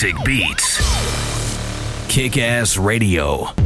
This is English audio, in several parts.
Basic Beats. Kick Ass Radio.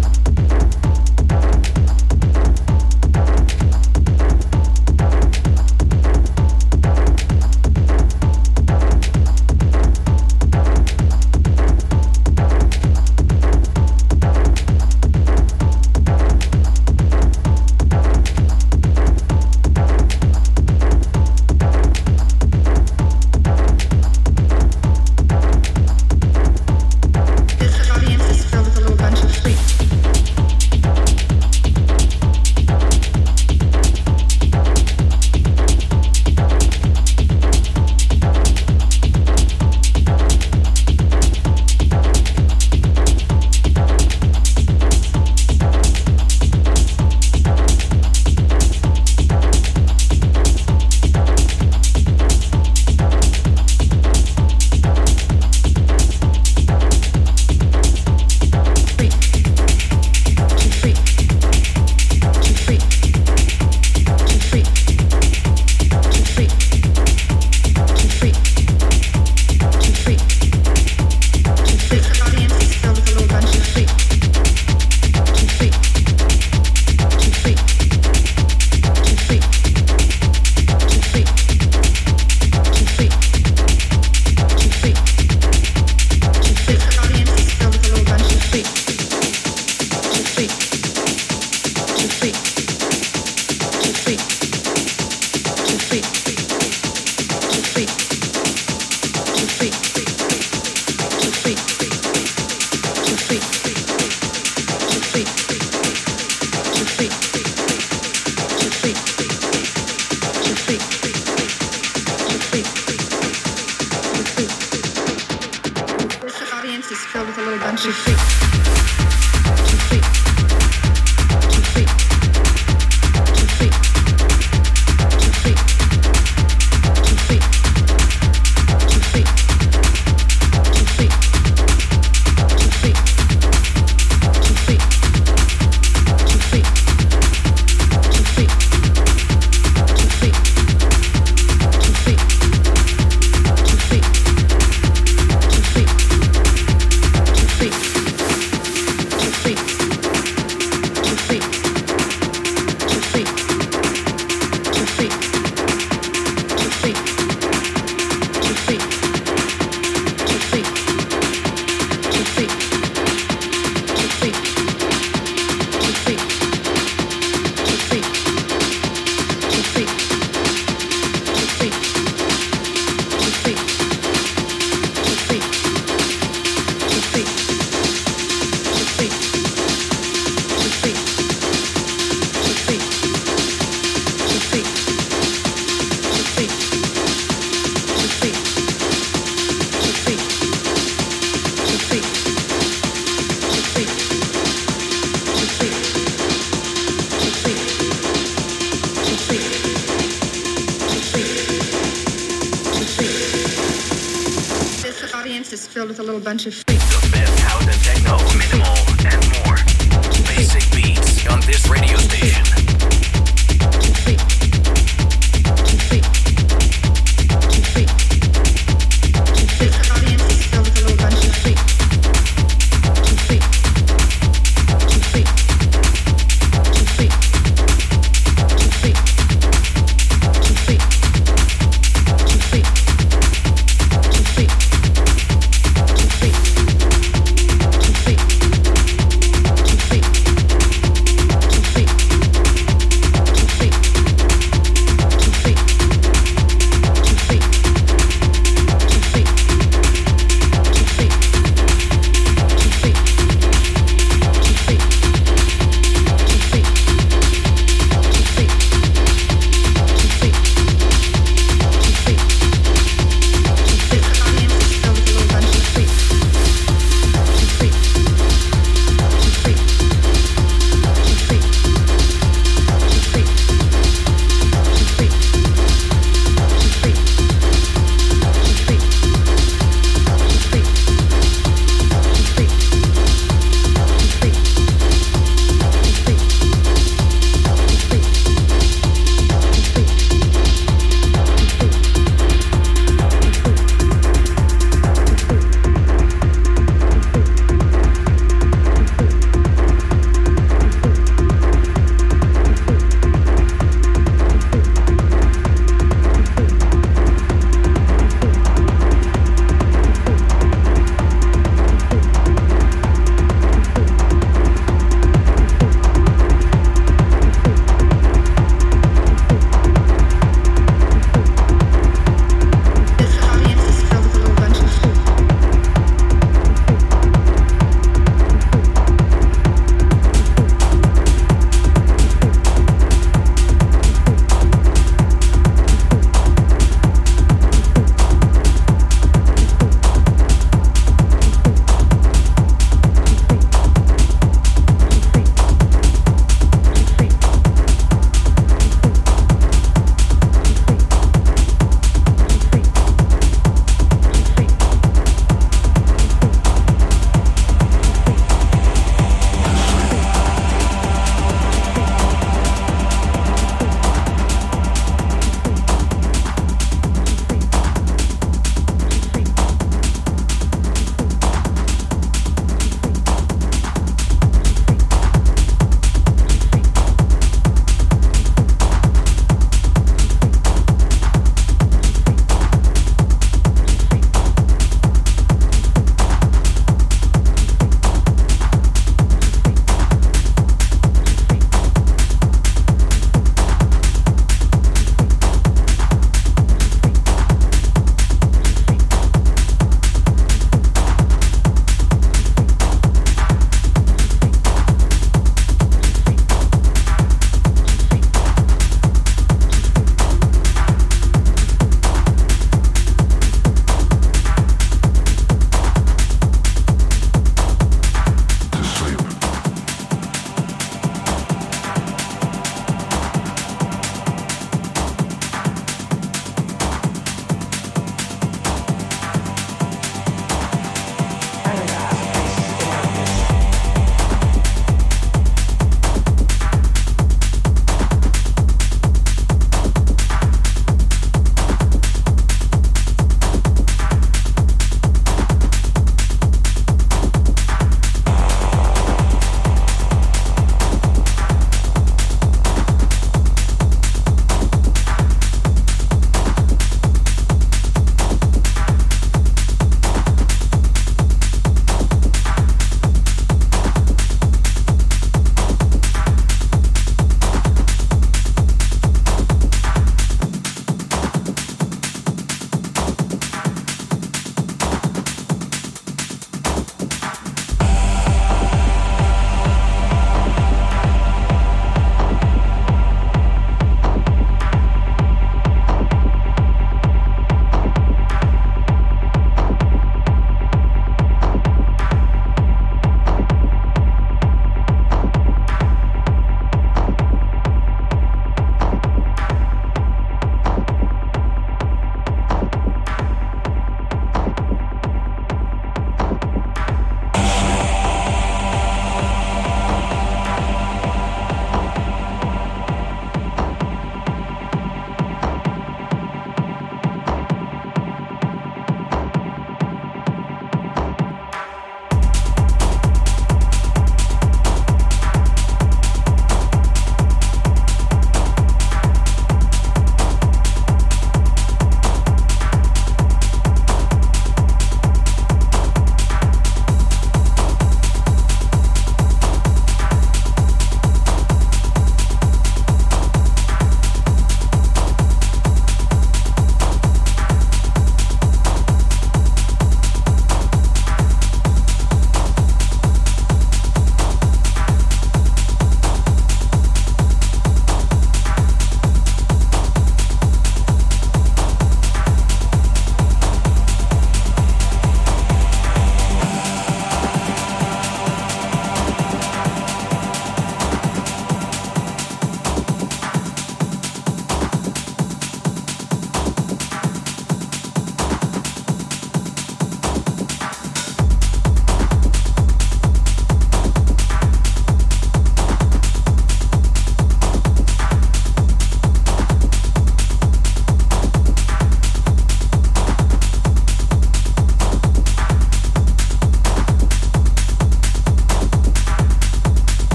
Bunch of